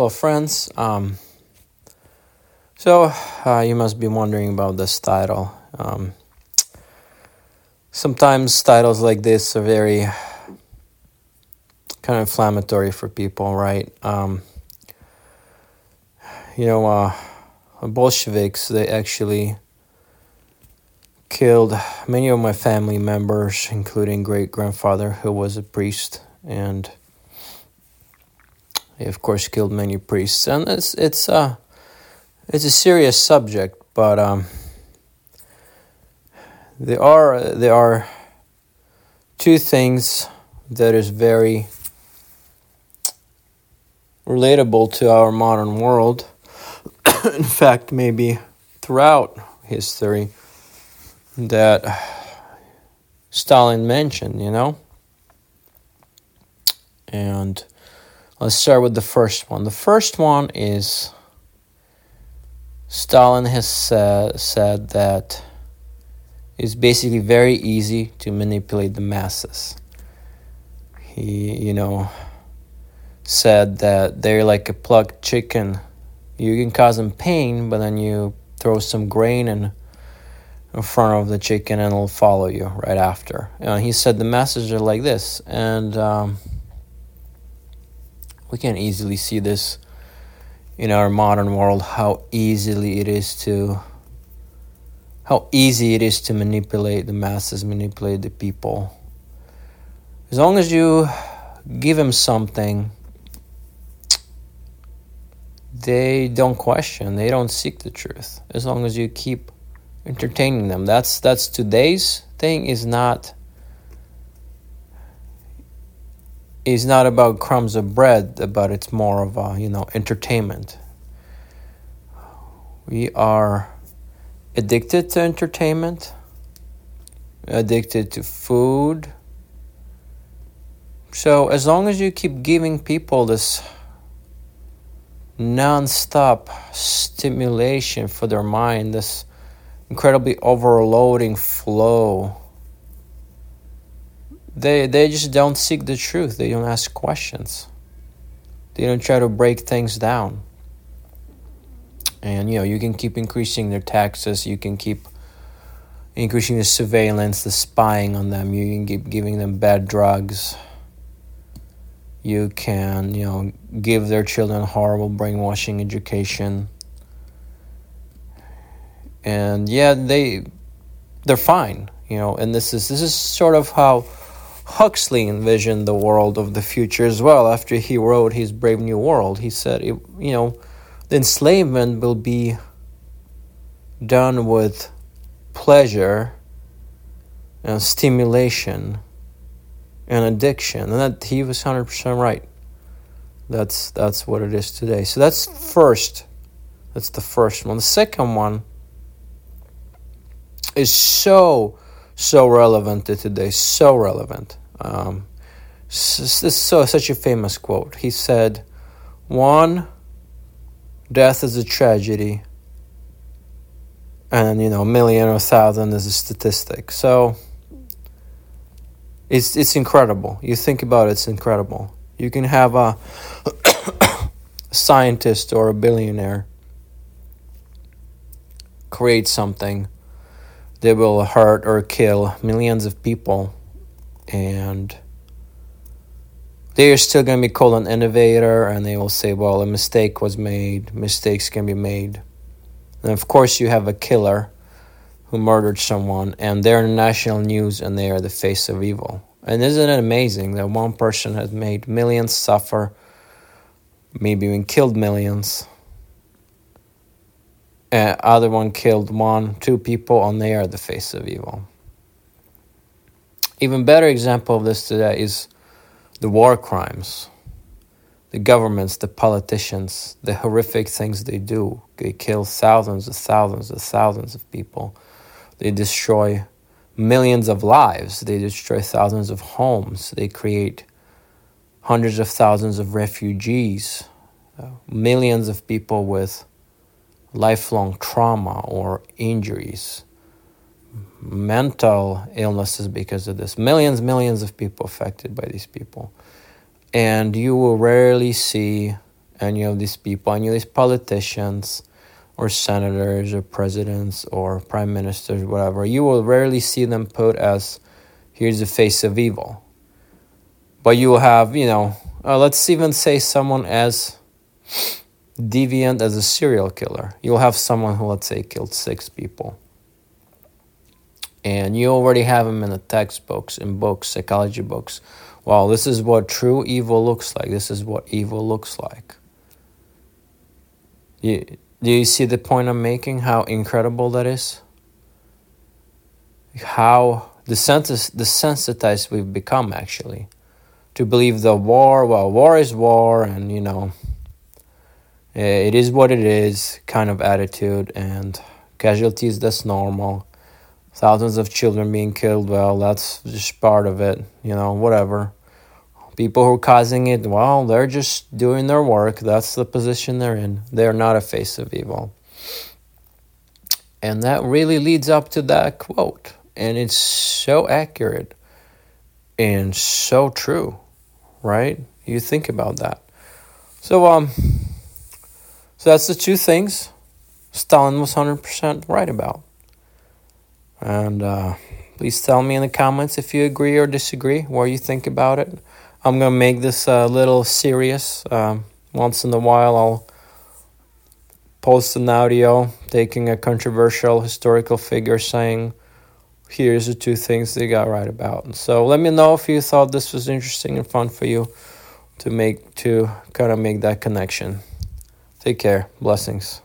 Well, friends, um, so uh, you must be wondering about this title. Um, sometimes titles like this are very kind of inflammatory for people, right? Um, you know, uh, Bolsheviks, they actually killed many of my family members, including great grandfather who was a priest, and he of course killed many priests. And it's it's uh it's a serious subject, but um, there are there are two things that is very relatable to our modern world. In fact, maybe throughout history that Stalin mentioned, you know? And let's start with the first one. The first one is Stalin has said, said that it's basically very easy to manipulate the masses. He, you know, said that they're like a plucked chicken. You can cause them pain, but then you throw some grain and in front of the chicken and it'll follow you right after. Know, he said the masses are like this, and um, we can easily see this in our modern world how easily it is to how easy it is to manipulate the masses, manipulate the people. As long as you give them something, they don't question, they don't seek the truth. As long as you keep entertaining them. That's that's today's thing is not is not about crumbs of bread, but it's more of a, you know, entertainment. We are addicted to entertainment, addicted to food. So as long as you keep giving people this non-stop stimulation for their mind, this incredibly overloading flow. They they just don't seek the truth. They don't ask questions. They don't try to break things down. And you know, you can keep increasing their taxes, you can keep increasing the surveillance, the spying on them, you can keep giving them bad drugs. You can, you know, give their children horrible brainwashing education and yeah, they they're fine, you know. And this is this is sort of how Huxley envisioned the world of the future as well. After he wrote his Brave New World, he said, you know, the enslavement will be done with pleasure and stimulation and addiction, and that he was hundred percent right. That's that's what it is today. So that's first. That's the first one. The second one is so so relevant to today, so relevant. Um, this is so such a famous quote. He said, "One, death is a tragedy, and you know, a million or a thousand is a statistic." So it's it's incredible. You think about it, it's incredible. You can have a scientist or a billionaire create something they will hurt or kill millions of people and they're still going to be called an innovator and they will say well a mistake was made. Mistakes can be made. And of course you have a killer who murdered someone and they're in national news and they are the face of evil. And isn't it amazing that one person has made millions suffer maybe even killed millions uh, other one killed one, two people, and they are the face of evil. Even better example of this today is the war crimes. The governments, the politicians, the horrific things they do. They kill thousands and thousands and thousands of people. They destroy millions of lives. They destroy thousands of homes. They create hundreds of thousands of refugees. Uh, millions of people with lifelong trauma or injuries, mental illnesses because of this. Millions, millions of people affected by these people. And you will rarely see any of these people, any of these politicians or senators or presidents or prime ministers, whatever, you will rarely see them put as here's the face of evil. But you will have, you know, uh, let's even say someone as deviant as a serial killer. You'll have someone who, let's say, killed six people. And you already have them in the textbooks, in books, psychology books. Well, this is what true evil looks like. This is what evil looks like. You, do you see the point I'm making? How incredible that is? How desensitized we've become, actually, to believe the war, well, war is war, and you know, eh, it is what it is kind of attitude, and casualties, that's normal. Thousands of children being killed, well, that's just part of it, you know, whatever people who are causing it, well, they're just doing their work. That's the position they're in. They're not a face of evil. And that really leads up to that quote. And it's so accurate and so true, right? You think about that. So, um, so that's the two things Stalin was 100% right about. And uh, please tell me in the comments if you agree or disagree, what you think about it. I'm gonna make this a little serious. Um, once in a while, I'll post an audio taking a controversial historical figure saying, "Here's the two things they got right about." So let me know if you thought this was interesting and fun for you to make to kind of make that connection. Take care. Blessings.